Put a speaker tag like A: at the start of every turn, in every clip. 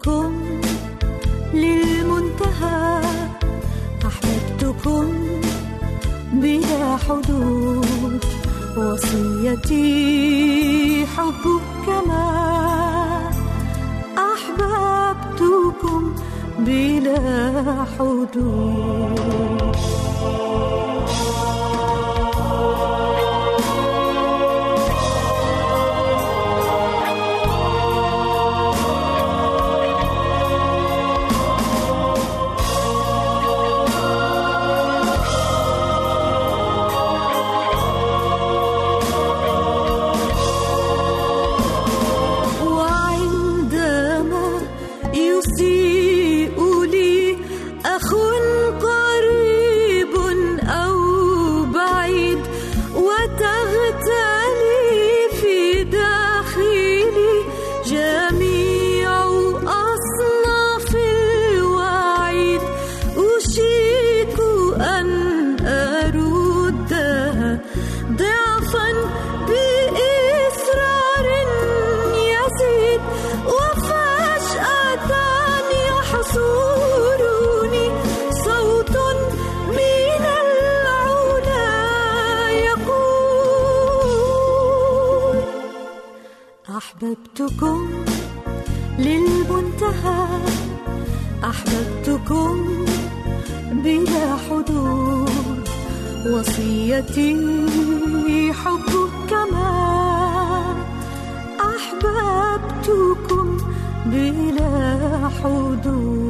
A: أحببتكم للمنتهى أحببتكم بلا حدود وصيتي حبك كما أحببتكم بلا حدود. أحببتكم بلا حدود وصيتي حبك كما أحببتكم بلا حدود.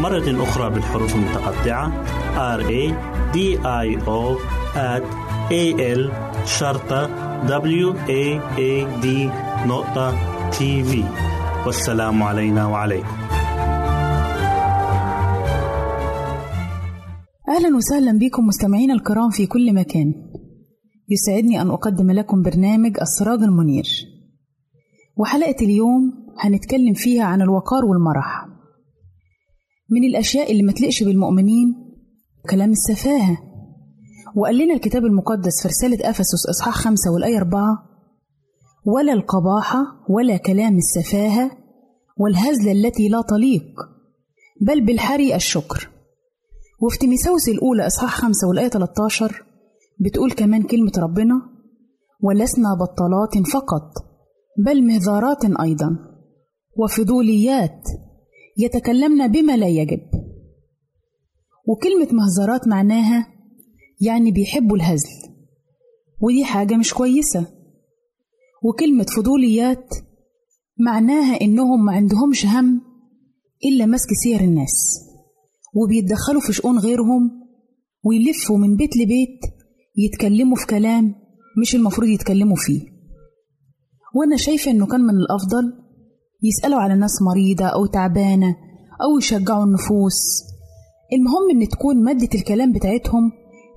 B: مرة أخرى بالحروف المتقطعة. R A D I O at A L شرطة W A A D نقطة تي في والسلام علينا وعليكم.
C: أهلا وسهلا بكم مستمعينا الكرام في كل مكان. يسعدني أن أقدم لكم برنامج السراج المنير. وحلقة اليوم هنتكلم فيها عن الوقار والمرح. من الأشياء اللي ما تلقش بالمؤمنين. كلام السفاهة. وقال لنا الكتاب المقدس في رسالة أفسس إصحاح خمسة والآية أربعة ولا القباحة ولا كلام السفاهة والهزل التي لا تليق بل بالحري الشكر. وفي تيميساوس الأولى إصحاح خمسة والآية 13 بتقول كمان كلمة ربنا ولسنا بطلات فقط بل مهذارات أيضا وفضوليات يتكلمن بما لا يجب. وكلمة مهذارات معناها يعني بيحبوا الهزل ودي حاجة مش كويسة. وكلمة فضوليات معناها إنهم ما عندهمش هم إلا مسك سير الناس وبيتدخلوا في شؤون غيرهم ويلفوا من بيت لبيت يتكلموا في كلام مش المفروض يتكلموا فيه. وأنا شايفة إنه كان من الأفضل يسألوا على ناس مريضة أو تعبانة أو يشجعوا النفوس. المهم إن تكون مادة الكلام بتاعتهم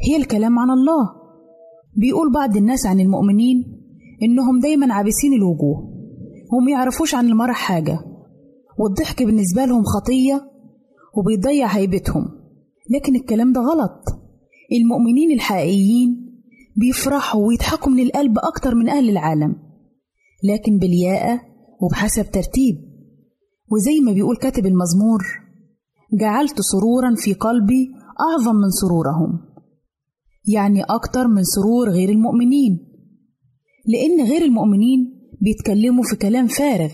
C: هي الكلام عن الله. بيقول بعض الناس عن المؤمنين إنهم دايما عابسين الوجوه وما يعرفوش عن المرح حاجة والضحك بالنسبة لهم خطية وبيضيع هيبتهم. لكن الكلام ده غلط. المؤمنين الحقيقيين بيفرحوا ويضحكوا من القلب أكتر من أهل العالم. لكن بالياقة وبحسب ترتيب. وزي ما بيقول كاتب المزمور جعلت سرورا في قلبي أعظم من سرورهم. يعني أكتر من سرور غير المؤمنين. لأن غير المؤمنين بيتكلموا في كلام فارغ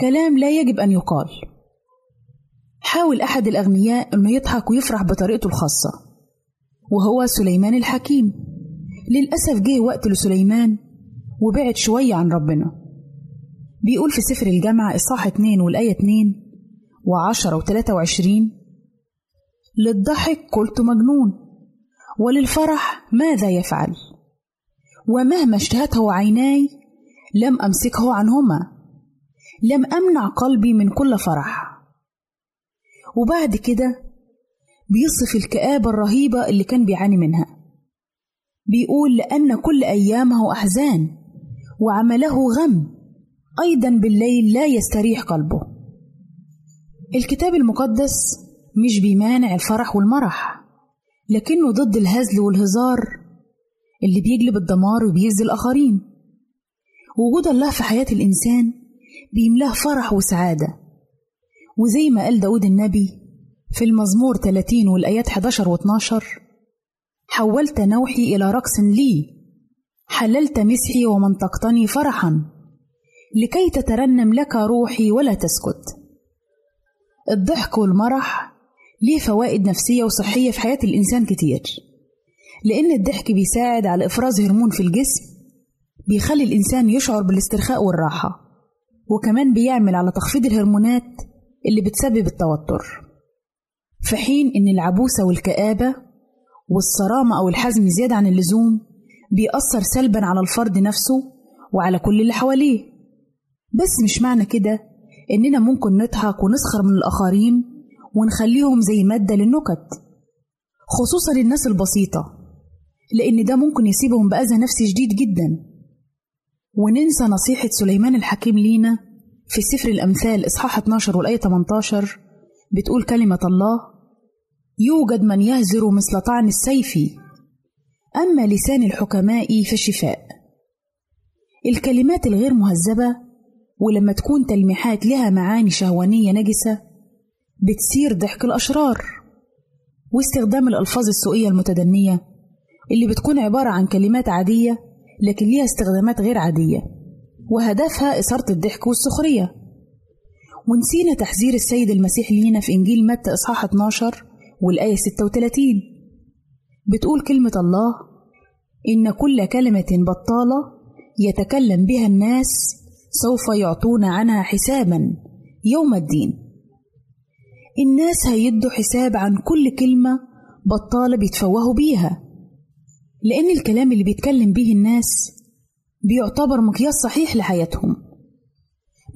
C: كلام لا يجب أن يقال. حاول أحد الأغنياء أنه يضحك ويفرح بطريقته الخاصة وهو سليمان الحكيم. للأسف جه وقت لسليمان وبعد شوية عن ربنا. بيقول في سفر الجامعة إصحاح 2 والآية 2 وعشرة وتلاتة وعشرين للضحك قلت مجنون وللفرح ماذا يفعل؟ ومهما اشتهته عيناي لم أمسكه عنهما لم أمنع قلبي من كل فرح. وبعد كده بيصف الكآبة الرهيبة اللي كان بيعاني منها. بيقول لأن كل أيامه أحزان وعمله غم. أيضا بالليل لا يستريح قلبه. الكتاب المقدس مش بيمانع الفرح والمرح لكنه ضد الهزل والهزار اللي بيجلب الدمار وبيهز الآخرين. وجود الله في حياة الإنسان بيملاه فرح وسعادة. وزي ما قال داود النبي في المزمور 30 والآيات 11 و 12 حولت نوحي إلى رقص لي حللت مسحي ومنطقتني فرحا. لكي تترنم لك روحي ولا تسكت. الضحك والمرح ليه فوائد نفسية وصحية في حياة الإنسان كتير. لأن الضحك بيساعد على إفراز هرمون في الجسم بيخلي الإنسان يشعر بالاسترخاء والراحة وكمان بيعمل على تخفيض الهرمونات اللي بتسبب التوتر. في حين إن العبوسة والكآبة والصرامة أو الحزم زيادة عن اللزوم بيأثر سلبا على الفرد نفسه وعلى كل اللي حواليه. بس مش معنى كده إننا ممكن نضحك ونسخر من الآخرين ونخليهم زي مادة للنكت خصوصا الناس البسيطة لأن ده ممكن يسيبهم بأذى نفسي شديد جدا. وننسى نصيحة سليمان الحكيم لينا في سفر الأمثال إصحاح 12 والآية 18 بتقول كلمة الله يوجد من يهزر مثل طعن السيف أما لسان الحكماء فشفاء الكلمات الغير مهذبة ولما تكون تلميحات لها معاني شهوانية نجسة بتثير ضحك الأشرار واستخدام الألفاظ السوقية المتدنية اللي بتكون عبارة عن كلمات عادية لكن ليها استخدامات غير عادية وهدفها إثارة الضحك والسخرية. ونسينا تحذير السيد المسيح لينا في إنجيل متى إصحاح 12 والآية 36 بتقول كلمة الله إن كل كلمة بطالة يتكلم بها الناس سوف يعطون عنها حسابا. يوم الدين. الناس هيدوا حساب عن كل كلمة بطالة بيتفوهوا بيها. لأن الكلام اللي بيتكلم بيه الناس بيعتبر مقياس صحيح لحياتهم.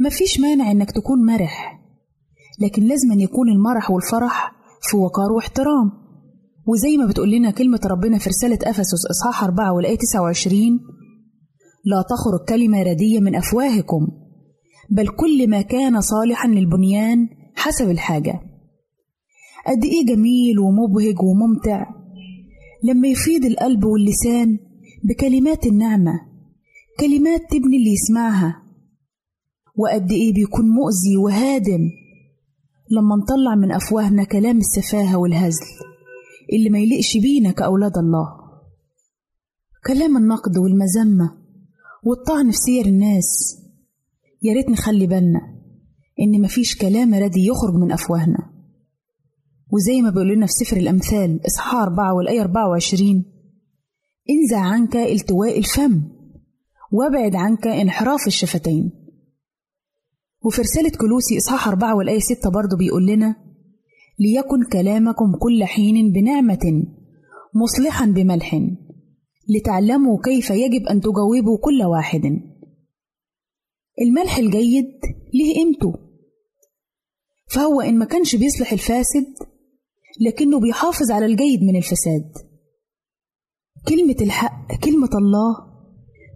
C: مفيش مانع إنك تكون مرح لكن لازم أن يكون المرح والفرح في وقار واحترام. وزي ما بتقول لنا كلمة ربنا في رسالة أفسس إصحاح 4 والآية 29 لا تخرج كلمة ردية من أفواهكم بل كل ما كان صالحا للبنيان حسب الحاجة. قد إيه جميل ومبهج وممتع لما يفيض القلب واللسان بكلمات النعمة كلمات تبني اللي يسمعها. وقد إيه بيكون مؤذي وهادم لما نطلع من أفواهنا كلام السفاهة والهزل اللي ما يليقش بينا كأولاد الله. كلام النقد والمذمة والطعن في سير الناس يا ريت نخلي بالنا إن مفيش كلام ردي يخرج من أفواهنا. وزي ما بيقول لنا في سفر الأمثال إصحاح 4 والآية 24 انزع عنك التواء الفم وابعد عنك انحراف الشفتين. وفي رسالة كلوسي إصحاح 4 والآية 6 برضه بيقول لنا ليكن كلامكم كل حين بنعمة مصلحا بملح. لتعلموا كيف يجب أن تجاوبوا كل واحد. الملح الجيد ليه قيمته. فهو إن ما كانش بيصلح الفاسد لكنه بيحافظ على الجيد من الفساد. كلمة الحق كلمة الله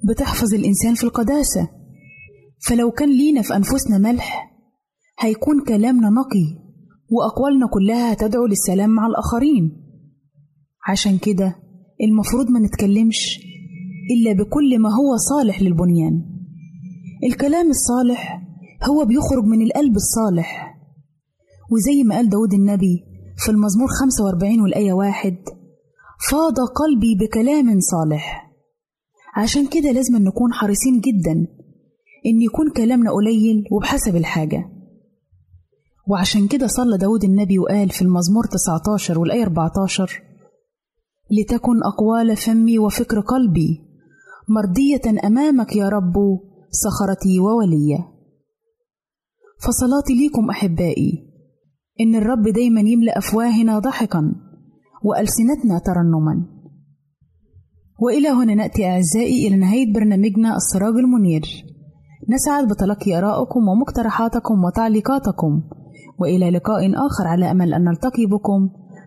C: بتحفظ الإنسان في القداسة. فلو كان لينا في أنفسنا ملح هيكون كلامنا نقي وأقوالنا كلها تدعو للسلام مع الآخرين. عشان كده المفروض ما نتكلمش إلا بكل ما هو صالح للبنيان. الكلام الصالح هو بيخرج من القلب الصالح. وزي ما قال داود النبي في المزمور 45 والآية واحد فاض قلبي بكلام صالح. عشان كده لازم نكون حريصين جدا إن يكون كلامنا قليل وبحسب الحاجة. وعشان كده صلى داود النبي وقال في المزمور 19 والآية 14 لتكن أقوال فمي وفكر قلبي. مرضية أمامك يا رب صخرتي وولية فصلاتي ليكم أحبائي. إن الرب دايما يملأ أفواهنا ضحكا وألسنتنا ترنما. وإلى هنا نأتي أعزائي إلى نهاية برنامجنا السراج المنير. نسعد بتلقي آرائكم ومقترحاتكم وتعليقاتكم. وإلى لقاء آخر على أمل أن نلتقي بكم.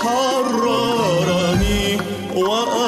D: حررني وأقامني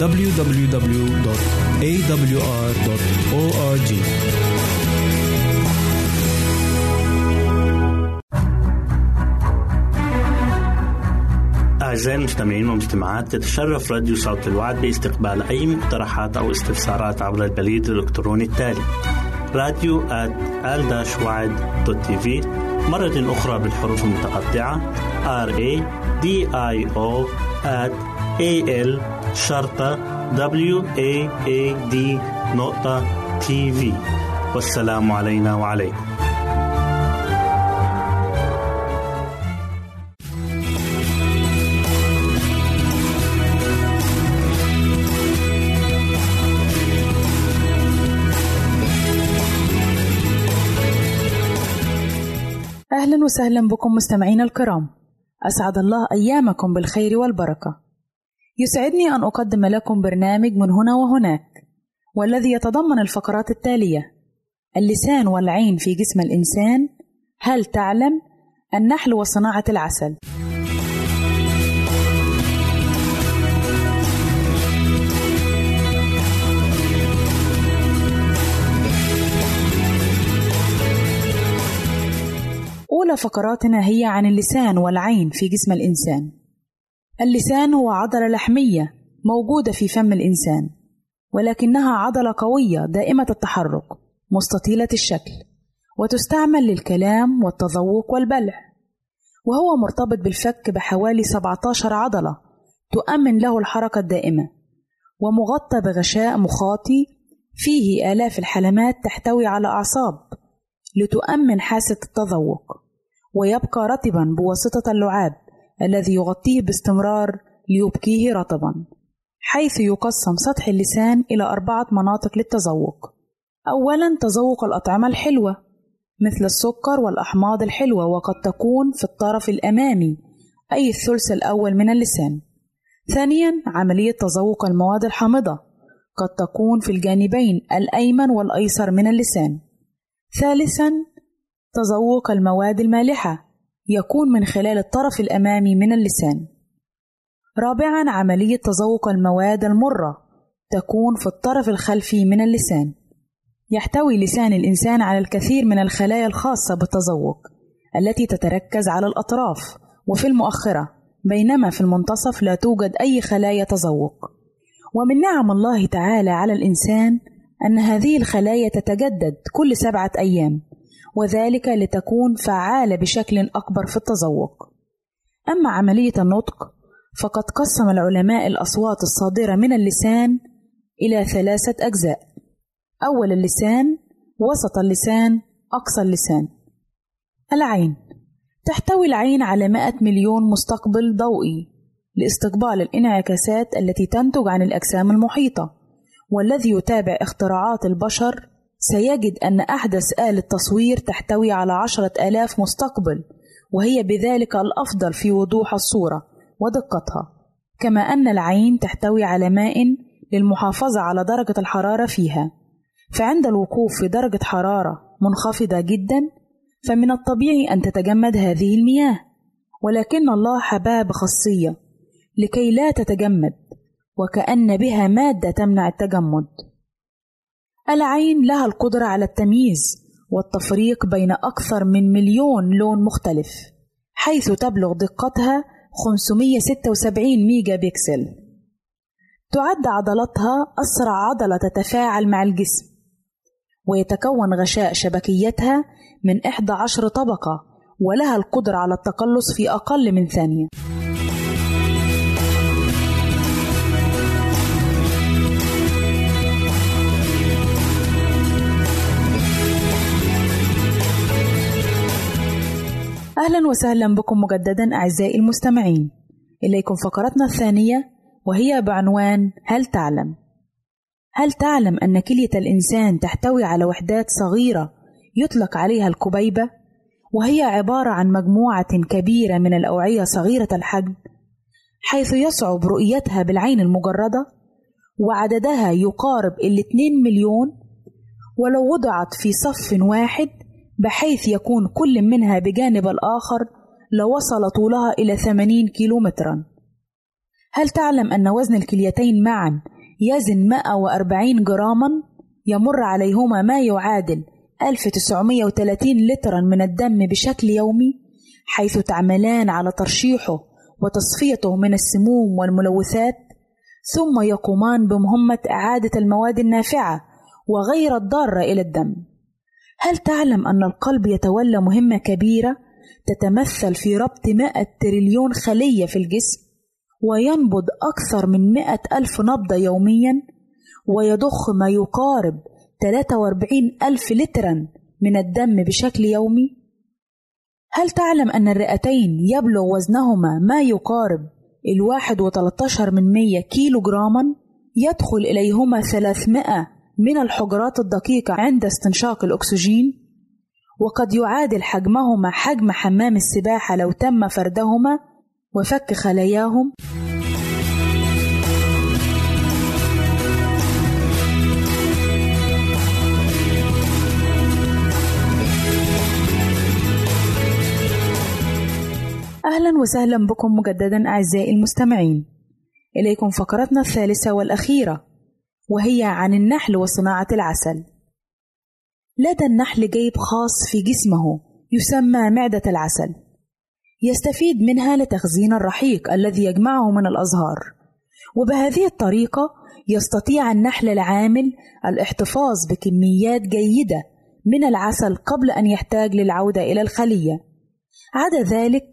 E: www.awr.org
B: أعزائي المستمعين والمستمعات تتشرف راديو صوت الوعد باستقبال أي مقترحات أو استفسارات عبر البريد الإلكتروني التالي راديو دوت في مرة أخرى بالحروف المتقطعة R A D I O A L شرطة W A A D نقطة تي في والسلام علينا وعليكم.
C: أهلا وسهلا بكم مستمعينا الكرام. أسعد الله أيامكم بالخير والبركة. يسعدني أن أقدم لكم برنامج من هنا وهناك والذي يتضمن الفقرات التالية اللسان والعين في جسم الإنسان هل تعلم النحل وصناعة العسل أولى فقراتنا هي عن اللسان والعين في جسم الإنسان. اللسان هو عضلة لحمية موجودة في فم الإنسان، ولكنها عضلة قوية دائمة التحرك، مستطيلة الشكل، وتستعمل للكلام والتذوق والبلع، وهو مرتبط بالفك بحوالي 17 عضلة تؤمن له الحركة الدائمة، ومغطى بغشاء مخاطي فيه آلاف الحلمات تحتوي على أعصاب لتؤمن حاسة التذوق ويبقى رطبا بواسطة اللعاب. الذي يغطيه باستمرار ليبقيه رطبا حيث يقسم سطح اللسان إلى أربعة مناطق للتذوق أولا تذوق الأطعمة الحلوة مثل السكر والأحماض الحلوة وقد تكون في الطرف الأمامي أي الثلث الأول من اللسان. ثانيا عملية تذوق المواد الحامضة قد تكون في الجانبين الأيمن والأيسر من اللسان. ثالثا تذوق المواد المالحة يكون من خلال الطرف الأمامي من اللسان. رابعًا عملية تذوق المواد المرة تكون في الطرف الخلفي من اللسان. يحتوي لسان الإنسان على الكثير من الخلايا الخاصة بالتذوق التي تتركز على الأطراف وفي المؤخرة بينما في المنتصف لا توجد أي خلايا تذوق. ومن نعم الله تعالى على الإنسان أن هذه الخلايا تتجدد كل سبعة أيام وذلك لتكون فعالة بشكل أكبر في التذوق. أما عملية النطق فقد قسم العلماء الأصوات الصادرة من اللسان إلى ثلاثة أجزاء: أول اللسان، وسط اللسان، أقصى اللسان. العين تحتوي العين على 100 مليون مستقبل ضوئي لاستقبال الانعكاسات التي تنتج عن الأجسام المحيطة، والذي يتابع اختراعات البشر سيجد أن أحدث آلة تصوير تحتوي على عشرة آلاف مستقبل وهي بذلك الأفضل في وضوح الصورة ودقتها كما أن العين تحتوي على ماء للمحافظة على درجة الحرارة فيها. فعند الوقوف في درجة حرارة منخفضة جدا فمن الطبيعي أن تتجمد هذه المياه. ولكن الله حباها بخاصية لكي لا تتجمد وكأن بها مادة تمنع التجمد. العين لها القدرة على التمييز والتفريق بين أكثر من مليون لون مختلف حيث تبلغ دقتها 576 ميجا بكسل. تعد عضلاتها أسرع عضلة تتفاعل مع الجسم ويتكون غشاء شبكيتها من 11 طبقة ولها القدرة على التقلص في أقل من ثانية. أهلا وسهلا بكم مجددا أعزائي المستمعين إليكم فقرتنا الثانية وهي بعنوان هل تعلم؟ هل تعلم أن كلية الإنسان تحتوي على وحدات صغيرة يطلق عليها الكبيبة وهي عبارة عن مجموعة كبيرة من الأوعية صغيرة الحجم حيث يصعب رؤيتها بالعين المجردة وعددها يقارب الاثنين مليون ولو وضعت في صف واحد بحيث يكون كل منها بجانب الآخر لوصل طولها إلى 80 كيلومترا. هل تعلم أن وزن الكليتين معا يزن 140 جراما؟ يمر عليهما ما يعادل 1930 لترا من الدم بشكل يومي حيث تعملان على ترشيحه وتصفيته من السموم والملوثات ثم يقومان بمهمة إعادة المواد النافعة وغير الضارة إلى الدم. هل تعلم أن القلب يتولى مهمة كبيرة تتمثل في ربط 100 تريليون خلية في الجسم وينبض أكثر من 100 ألف نبضة يوميا ويضخ ما يقارب 43 ألف لترا من الدم بشكل يومي؟ هل تعلم أن الرئتين يبلغ وزنهما ما يقارب الواحد وتلتاشر من مية كيلو جراما يدخل إليهما 300 من الحجرات الدقيقة عند استنشاق الأكسجين وقد يعادل حجمهما حجم حمام السباحة لو تم فردهما وفك خلاياهم. أهلا وسهلا بكم مجددا أعزائي المستمعين. إليكم فقرتنا الثالثة والأخيرة. وهي عن النحل وصناعة العسل. لدى النحل جيب خاص في جسمه يسمى معدة العسل. يستفيد منها لتخزين الرحيق الذي يجمعه من الأزهار. وبهذه الطريقة يستطيع النحل العامل الاحتفاظ بكميات جيدة من العسل قبل أن يحتاج للعودة إلى الخلية. عدا ذلك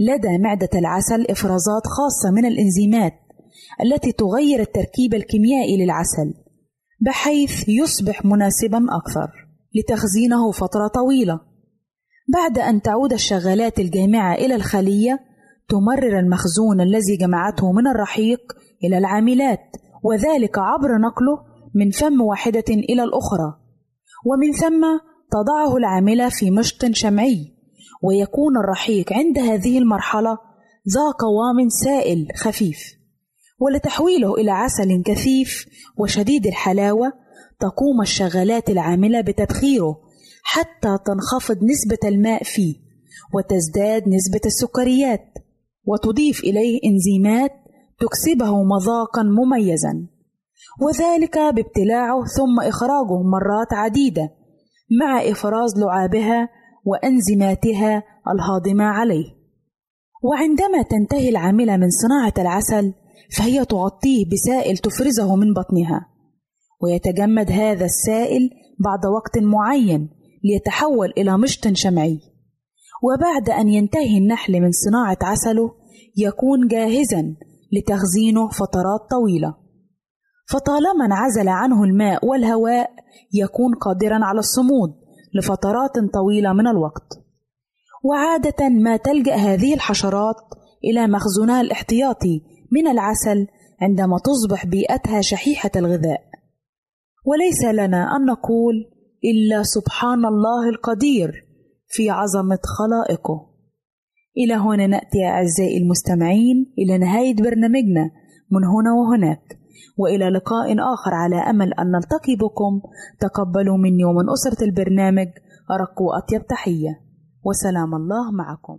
C: لدى معدة العسل إفرازات خاصة من الإنزيمات التي تغير التركيب الكيميائي للعسل بحيث يصبح مناسبا أكثر لتخزينه فترة طويلة. بعد أن تعود الشغالات الجامعة إلى الخلية تمرر المخزون الذي جمعته من الرحيق إلى العاملات وذلك عبر نقله من فم واحدة إلى الأخرى. ومن ثم تضعه العاملة في مشط شمعي ويكون الرحيق عند هذه المرحلة ذا قوام سائل خفيف. ولتحويله إلى عسل كثيف وشديد الحلاوة تقوم الشغالات العاملة بتبخيره حتى تنخفض نسبة الماء فيه وتزداد نسبة السكريات وتضيف إليه إنزيمات تكسبه مذاقا مميزا. وذلك بابتلاعه ثم إخراجه مرات عديدة مع إفراز لعابها وأنزيماتها الهاضمة عليه. وعندما تنتهي العاملة من صناعة العسل فهي تغطيه بسائل تفرزه من بطنها. ويتجمد هذا السائل بعد وقت معين ليتحول إلى مشط شمعي. وبعد أن ينتهي النحل من صناعة عسله يكون جاهزا لتخزينه فترات طويلة. فطالما انعزل عنه الماء والهواء يكون قادرا على الصمود لفترات طويلة من الوقت. وعادة ما تلجأ هذه الحشرات إلى مخزونها الاحتياطي من العسل عندما تصبح بيئتها شحيحة الغذاء. وليس لنا أن نقول إلا سبحان الله القدير في عظمة خلائقه. إلى هنا نأتي أعزائي المستمعين إلى نهاية برنامجنا من هنا وهناك. وإلى لقاء آخر على أمل أن نلتقي بكم. تقبلوا مني ومن أسرة البرنامج أرق وأطيب تحية. وسلام الله معكم.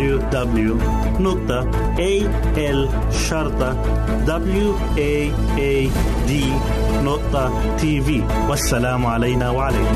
B: www.al-waad.tv والسلام علينا وعليكم.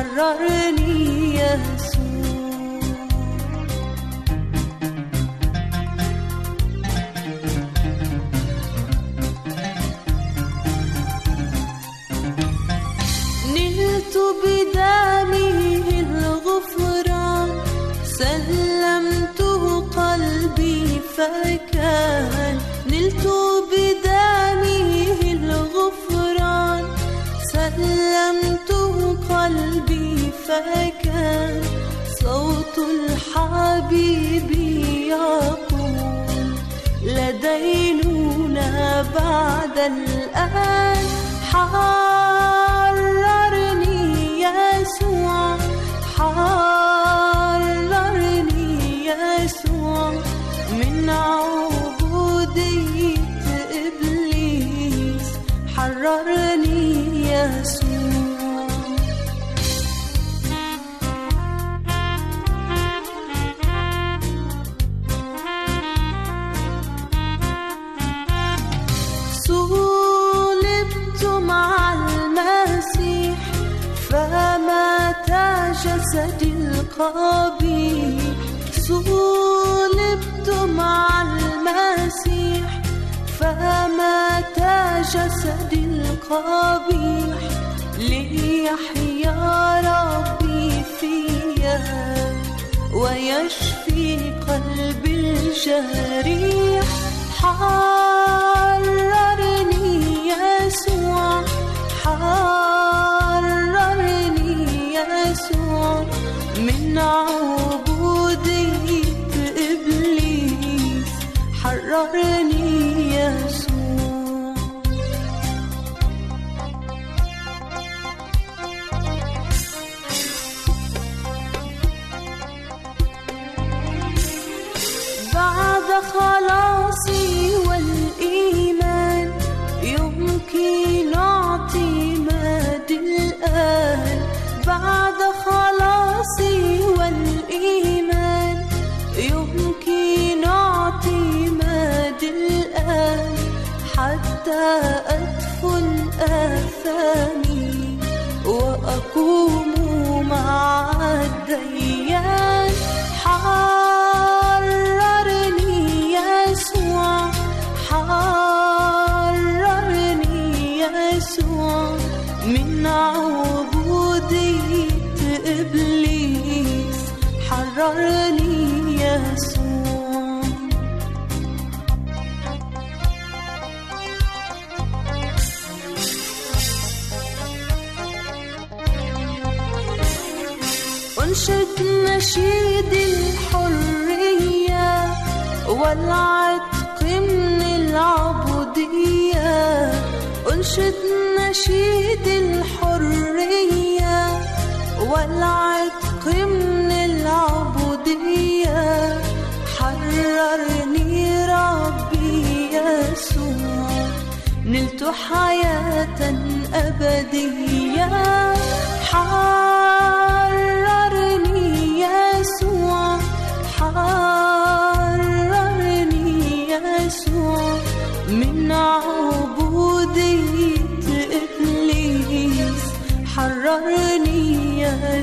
A: حررني يسوع. نلت بدمه الغفران سلمته قلبي فكان. نلت بدمه الغفران سلمته قلبي فكان صوت الحبيب يقول لديننا بعد الآن حررني جسدي القبيح صلبت مع المسيح فمات جسدي القبيح ليحيا ربي فيا ويشفي قلبي الجريح. حررني يسوع من عبودية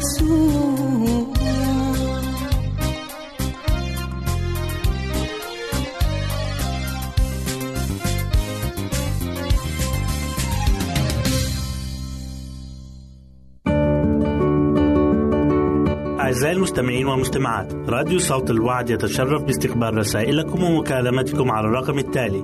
A: يسوع
B: أعزائي المستمعين والمستمعات راديو صوت الوعد يتشرف باستقبال رسائلكم ومكالمتكم على الرقم التالي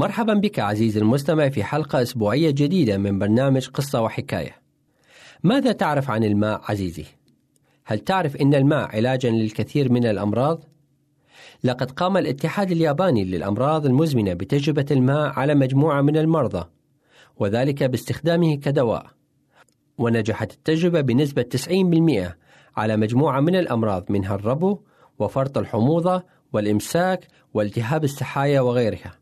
F: مرحبا بك عزيزي المستمع في حلقة أسبوعية جديدة من برنامج قصة وحكاية. ماذا تعرف عن الماء عزيزي؟ هل تعرف أن الماء علاجا للكثير من الأمراض؟ لقد قام الاتحاد الياباني للأمراض المزمنة بتجربة الماء على مجموعة من المرضى، وذلك باستخدامه كدواء. ونجحت التجربة بنسبة 90% على مجموعة من الأمراض منها الربو وفرط الحموضة والإمساك والتهاب السحايا وغيرها.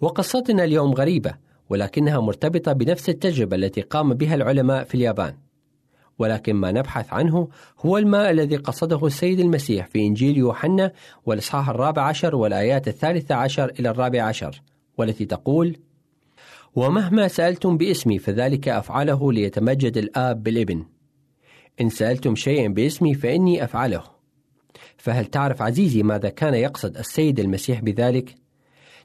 F: وقصتنا اليوم غريبة ولكنها مرتبطة بنفس التجربة التي قام بها العلماء في اليابان. ولكن ما نبحث عنه هو الماء الذي قصده السيد المسيح في إنجيل يوحنا والإصحاح الرابع عشر والآيات الثالثة عشر إلى الرابع عشر والتي تقول ومهما سألتم باسمي فذلك أفعله ليتمجد الآب بالإبن إن سألتم شيئا باسمي فإني أفعله فهل تعرف عزيزي ماذا كان يقصد السيد المسيح بذلك؟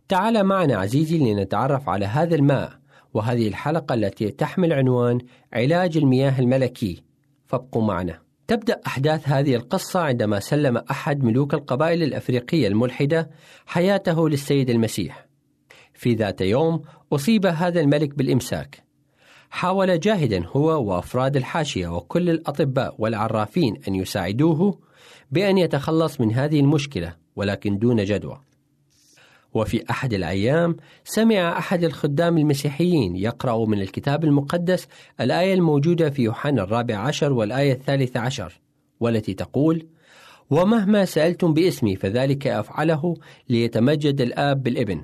F: تعال معنا عزيزي لنتعرف على هذا الماء وهذه الحلقة التي تحمل عنوان علاج المياه الملكي. فابقوا معنا. تبدأ أحداث هذه القصة عندما سلم أحد ملوك القبائل الأفريقية الملحدة حياته للسيد المسيح. في ذات يوم أصيب هذا الملك بالإمساك. حاول جاهدا هو وأفراد الحاشية وكل الأطباء والعرافين أن يساعدوه بأن يتخلص من هذه المشكلة ولكن دون جدوى. وفي أحد الأيام سمع أحد الخدام المسيحيين يقرأ من الكتاب المقدس الآية الموجودة في يوحنا الرابع عشر والآية الثالثة عشر والتي تقول ومهما سألتم باسمي فذلك أفعله ليتمجد الآب بالإبن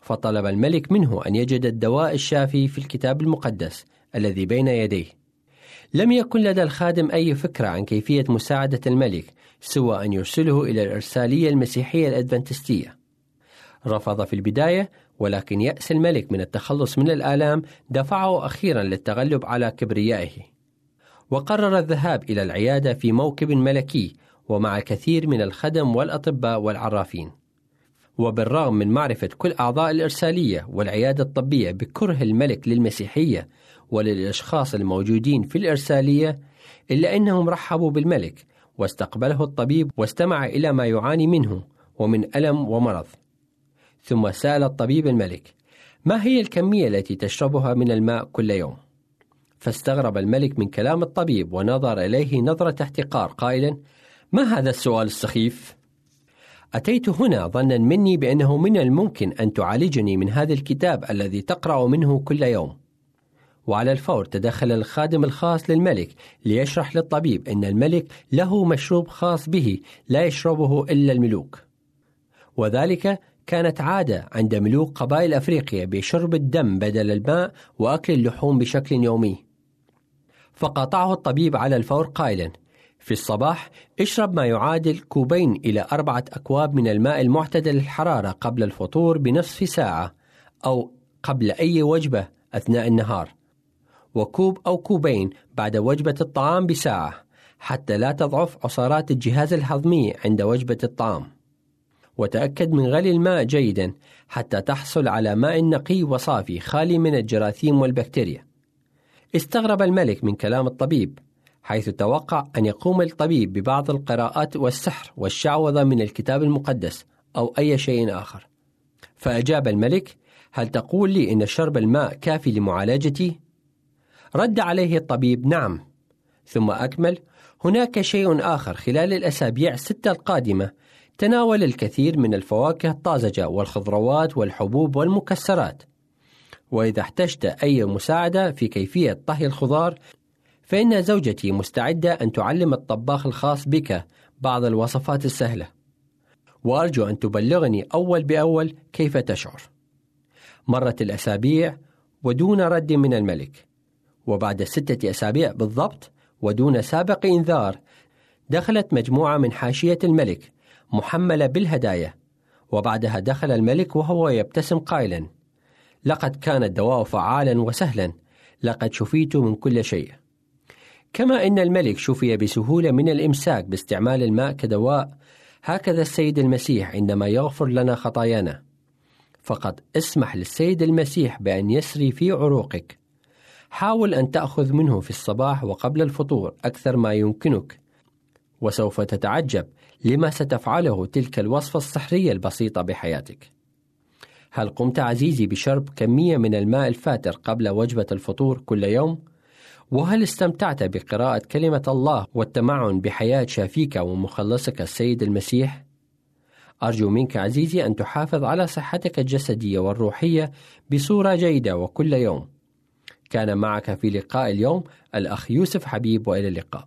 F: فطلب الملك منه أن يجد الدواء الشافي في الكتاب المقدس الذي بين يديه. لم يكن لدى الخادم أي فكرة عن كيفية مساعدة الملك سوى أن يرسله إلى الإرسالية المسيحية الأدفنتستية. رفض في البداية ولكن يأس الملك من التخلص من الآلام دفعه أخيرا للتغلب على كبريائه. وقرر الذهاب إلى العيادة في موكب ملكي ومع الكثير من الخدم والأطباء والعرافين. وبالرغم من معرفة كل أعضاء الإرسالية والعيادة الطبية بكره الملك للمسيحية وللأشخاص الموجودين في الإرسالية إلا أنهم رحبوا بالملك واستقبله الطبيب واستمع إلى ما يعاني منه ومن ألم ومرض. ثم سأل الطبيب الملك ما هي الكمية التي تشربها من الماء كل يوم؟ فاستغرب الملك من كلام الطبيب ونظر إليه نظرة احتقار قائلا ما هذا السؤال السخيف؟ أتيت هنا ظنا مني بأنه من الممكن أن تعالجني من هذا الكتاب الذي تقرأ منه كل يوم وعلى الفور تدخل الخادم الخاص للملك ليشرح للطبيب أن الملك له مشروب خاص به لا يشربه إلا الملوك وذلك كانت عادة عند ملوك قبائل أفريقيا بشرب الدم بدل الماء وأكل اللحوم بشكل يومي. فقاطعه الطبيب على الفور قائلا في الصباح اشرب ما يعادل كوبين إلى أربعة أكواب من الماء المعتدل الحرارة قبل الفطور بنصف ساعة أو قبل أي وجبة أثناء النهار وكوب أو كوبين بعد وجبة الطعام بساعة حتى لا تضعف عصارات الجهاز الهضمي عند وجبة الطعام. وتأكد من غلي الماء جيدا حتى تحصل على ماء نقي وصافي خالي من الجراثيم والبكتيريا. استغرب الملك من كلام الطبيب حيث توقع أن يقوم الطبيب ببعض القراءات والسحر والشعوذة من الكتاب المقدس أو أي شيء آخر. فأجاب الملك هل تقول لي إن شرب الماء كافي لمعالجتي؟ رد عليه الطبيب نعم. ثم أكمل هناك شيء آخر خلال الأسابيع الستة القادمة تناول الكثير من الفواكه الطازجة والخضروات والحبوب والمكسرات. وإذا احتجت أي مساعدة في كيفية طهي الخضار فإن زوجتي مستعدة أن تعلم الطباخ الخاص بك. بعض الوصفات السهلة. وأرجو أن تبلغني أول بأول كيف تشعر. مرت الأسابيع ودون رد من الملك. وبعد ستة أسابيع بالضبط ودون سابق إنذار دخلت مجموعة من حاشية الملك. محملة بالهدايا. وبعدها دخل الملك وهو يبتسم قائلا لقد كان الدواء فعالا وسهلا لقد شفيت من كل شيء. كما إن الملك شفي بسهولة من الإمساك باستعمال الماء كدواء هكذا السيد المسيح عندما يغفر لنا خطايانا. فقط اسمح للسيد المسيح بأن يسري في عروقك. حاول أن تأخذ منه في الصباح وقبل الفطور أكثر ما يمكنك وسوف تتعجب لما ستفعله تلك الوصفة السحريه البسيطة بحياتك هل قمت عزيزي بشرب كمية من الماء الفاتر قبل وجبة الفطور كل يوم وهل استمتعت بقراءة كلمة الله والتمعن بحياة شافيك ومخلصك السيد المسيح؟ أرجو منك عزيزي أن تحافظ على صحتك الجسدية والروحية بصورة جيدة وكل يوم. كان معك في لقاء اليوم الأخ يوسف حبيب وإلى اللقاء.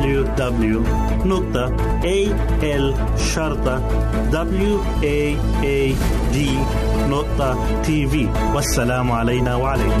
B: waad نقطة في والسلام علينا وعليكم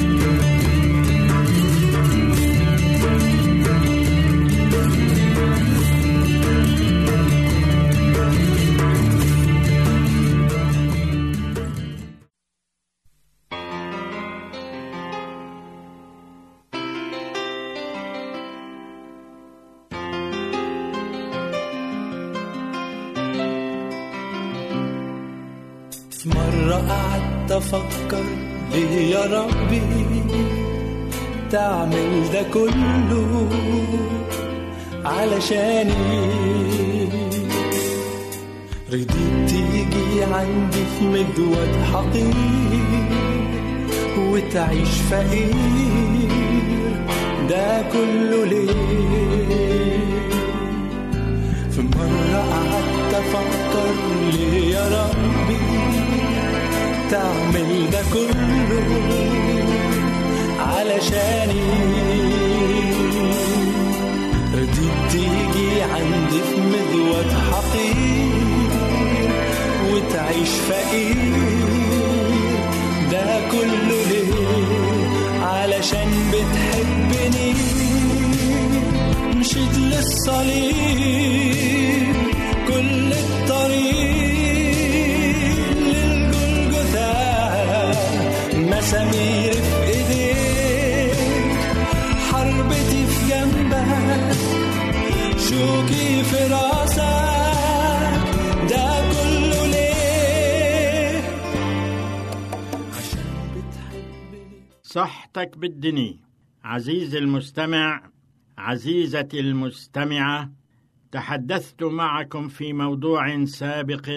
G: ده كله علشاني. رضيت تيجي عندي في مدود حقير وتعيش فقير. ده كله ليه؟ في مرة قعدت أفكر ليه يا ربي تعمل ده كله علشاني. وتعيش فقير. ده كله ليه؟ علشان بتحبني. مشيت للصليب.
H: صحتك بالدني عزيزي المستمع عزيزتي المستمعة تحدثت معكم في موضوع سابق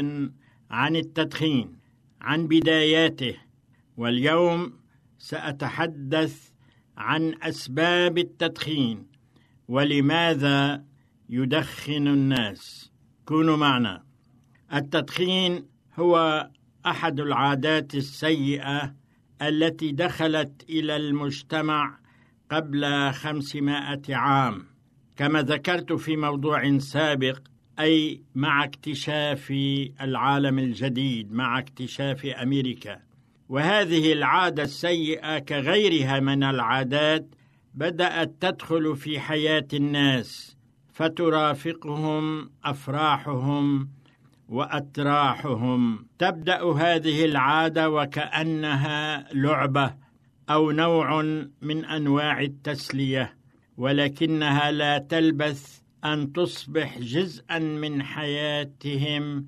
H: عن التدخين عن بداياته واليوم سأتحدث عن أسباب التدخين ولماذا يدخن الناس. كونوا معنا. التدخين هو أحد العادات السيئة التي دخلت إلى المجتمع قبل خمسمائة عام. كما ذكرت في موضوع سابق أي مع اكتشاف العالم الجديد مع اكتشاف أمريكا. وهذه العادة السيئة كغيرها من العادات بدأت تدخل في حياة الناس فترافقهم أفراحهم وأتراحهم. تبدأ هذه العادة وكأنها لعبة أو نوع من أنواع التسلية ولكنها لا تلبث أن تصبح جزءا من حياتهم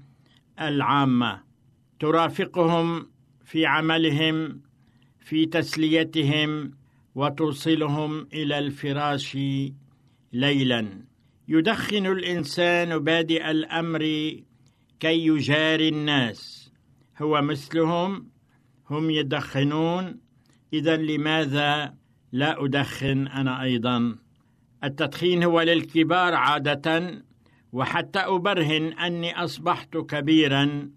H: العامة. ترافقهم في عملهم في تسليتهم وتوصلهم إلى الفراش ليلا. يدخن الإنسان بادئ الأمر كي يجاري الناس. هو مثلهم هم يدخنون. إذا لماذا لا أدخن أنا أيضا؟ التدخين هو للكبار عادة وحتى أبرهن أني أصبحت كبيرا.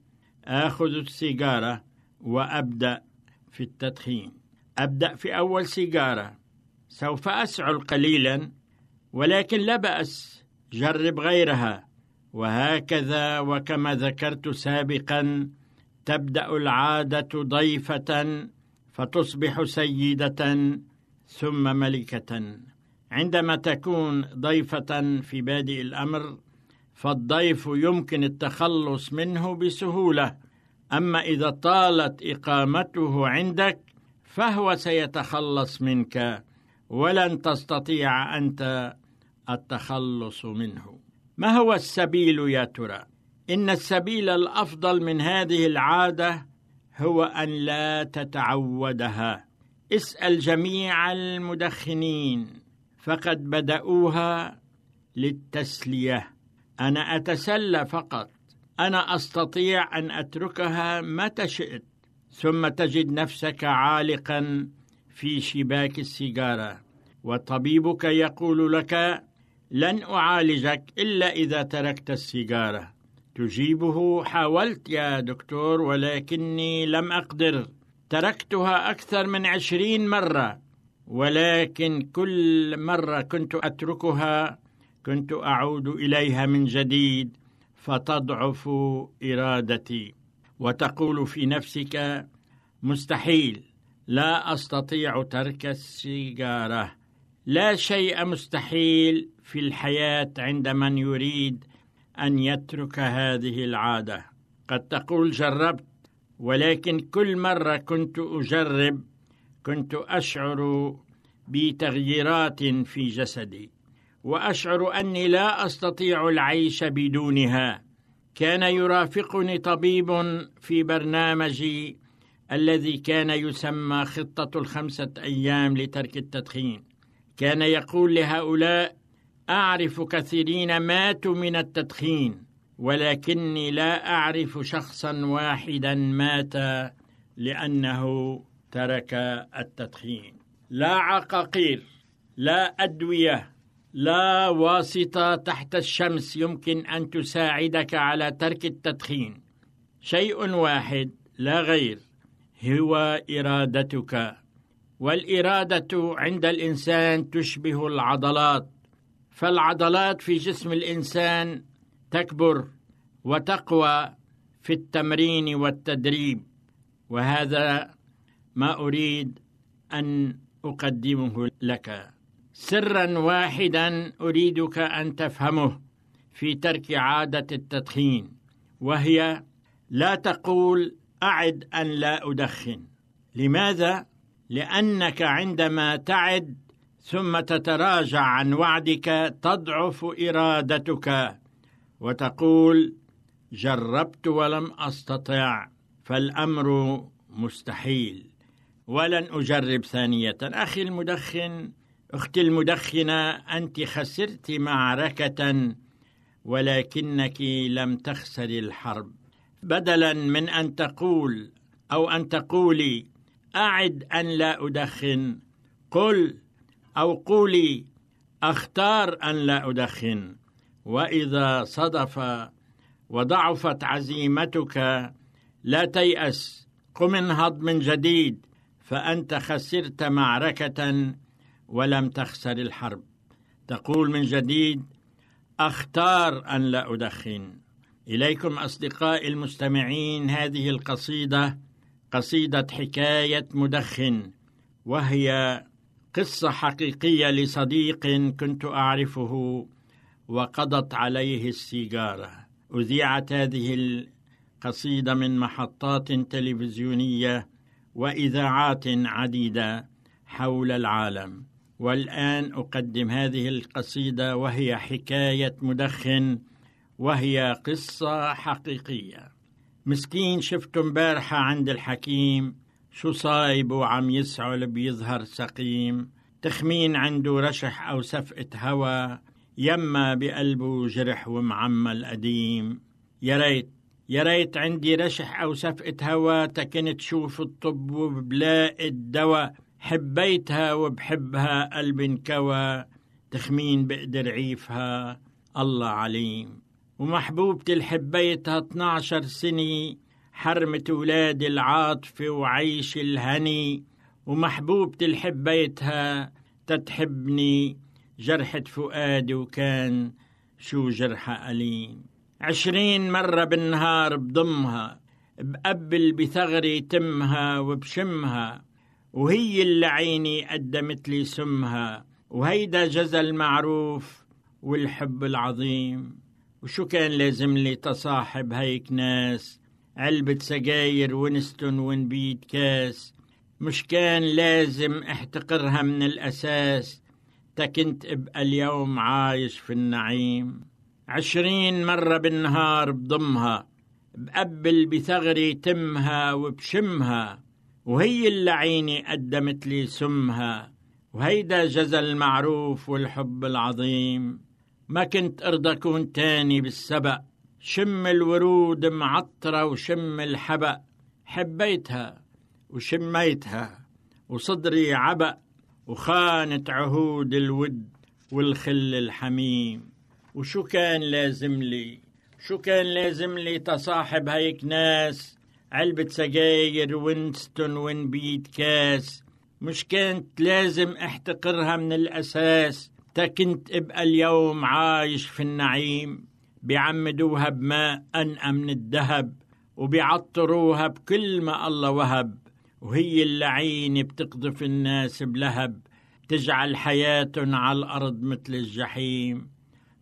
H: آخذ السيجارة وأبدأ في التدخين. أبدأ في أول سيجارة. سوف أسعل قليلا ولكن لا بأس جرب غيرها. وهكذا وكما ذكرت سابقا تبدأ العادة ضيفة فتصبح سيدة ثم ملكة. عندما تكون ضيفة في بادئ الأمر فالضيف يمكن التخلص منه بسهولة. أما إذا طالت إقامته عندك فهو سيتخلص منك ولن تستطيع أنت التخلص منه. ما هو السبيل يا ترى؟ إن السبيل الأفضل من هذه العادة هو أن لا تتعودها. اسأل جميع المدخنين. فقد بدأوها للتسلية. أنا أتسلى فقط. أنا أستطيع أن أتركها متى شئت. ثم تجد نفسك عالقا في شباك السيجارة. وطبيبك يقول لك لن أعالجك إلا إذا تركت السيجارة. تجيبه حاولت يا دكتور ولكني لم أقدر. تركتها أكثر من عشرين مرة ولكن كل مرة كنت أتركها كنت أعود إليها من جديد فتضعف إرادتي. وتقول في نفسك مستحيل لا أستطيع ترك السيجارة. لا شيء مستحيل في الحياة عند من يريد أن يترك هذه العادة. قد تقول جربت ولكن كل مرة كنت أجرب كنت أشعر بتغييرات في جسدي وأشعر أني لا أستطيع العيش بدونها. كان يرافقني طبيب في برنامجي الذي كان يسمى خطة الخمسة أيام لترك التدخين. كان يقول لهؤلاء أعرف كثيرين ماتوا من التدخين ولكني لا أعرف شخصا واحدا مات لأنه ترك التدخين. لا عقاقير لا أدوية لا واسطة تحت الشمس يمكن أن تساعدك على ترك التدخين. شيء واحد لا غير هو إرادتك. والإرادة عند الإنسان تشبه العضلات فالعضلات في جسم الإنسان تكبر وتقوى في التمرين والتدريب وهذا ما أريد أن أقدمه لك. سرا واحدا أريدك أن تفهمه في ترك عادة التدخين وهي لا تقول أعد أن لا أدخن. لماذا؟ لأنك عندما تعد ثم تتراجع عن وعدك تضعف إرادتك وتقول جربت ولم أستطع فالأمر مستحيل. ولن أجرب ثانية. أخي المدخن أختي المدخنة أنت خسرت معركة ولكنك لم تخسري الحرب. بدلا من أن تقول أو أن تقولي أعد أن لا أدخن. قل أو قولي أختار أن لا أدخن. وإذا صدف وضعفت عزيمتك لا تيأس. قم انهض من جديد. فأنت خسرت معركة ولم تخسر الحرب. تقول من جديد أختار أن لا أدخن. إليكم أصدقائي المستمعين هذه القصيدة قصيدة حكاية مدخن وهي قصة حقيقية لصديق كنت أعرفه وقضت عليه السيجارة. أذيعت هذه القصيدة من محطات تلفزيونية وإذاعات عديدة حول العالم. والآن أقدم هذه القصيدة وهي حكاية مدخن وهي قصة حقيقية. مسكين شفته امبارحه عند الحكيم شو صايب وعم يسعل بيظهر سقيم. تخمين عنده رشح أو سفقه هوا يما بقلبه جرح ومعمل قديم يا ريت يا ريت عندي رشح أو سفقه هوا تكنت شوف الطب وبلاقي الدواء حبيتها وبحبها قلب انكوى. تخمين بقدر عيفها الله عليم. ومحبوبتي اللي حبيتها 12 سنة حرمة ولاد العاطفة وعيش الهني. ومحبوبتي اللي حبيتها تتحبني جرحة فؤادي وكان شو جرحة أليم عشرين مرة بالنهار بضمها بقبل بثغري تمها وبشمها. وهي اللي عيني قدمت لي سمها. وهيدا جزى المعروف والحب العظيم. وشو كان لازم لي تصاحب هيك ناس؟ علبة سجاير ونستن ونبيد كاس. مش كان لازم احتقرها من الأساس. تكنت أبقى اليوم عايش في النعيم. عشرين مرة بالنهار بضمها بقبل بثغري تمها وبشمها. وهي اللي عيني قدمت لي سمها. وهيدا جزى المعروف والحب العظيم. ما كنت أرضى أكون تاني بالسبق شم الورود معطرة وشم الحبق حبيتها وشميتها وصدري عبق وخانت عهود الود والخل الحميم. وشو كان لازم لي؟ شو كان لازم لي تصاحب هيك ناس؟ علبة سجاير وينستون ونبيت كاس. مش كانت لازم احتقرها من الأساس. تا كنت أبقى اليوم عايش في النعيم بيعمدوها بماء أنقى من الذهب وبيعطروها بكل ما الله وهب. وهي اللعين بتقذف الناس بلهب تجعل حياتهم على الأرض مثل الجحيم.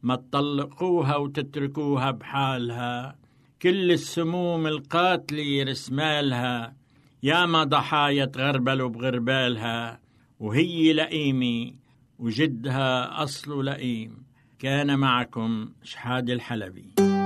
H: ما تطلقوها وتتركوها بحالها كل السموم القاتلة رسمالها. ياما ضحايا تغربلوا بغربالها وهي لئيمة وجدها أصل لئيم. كان معكم شحاد الحلبي.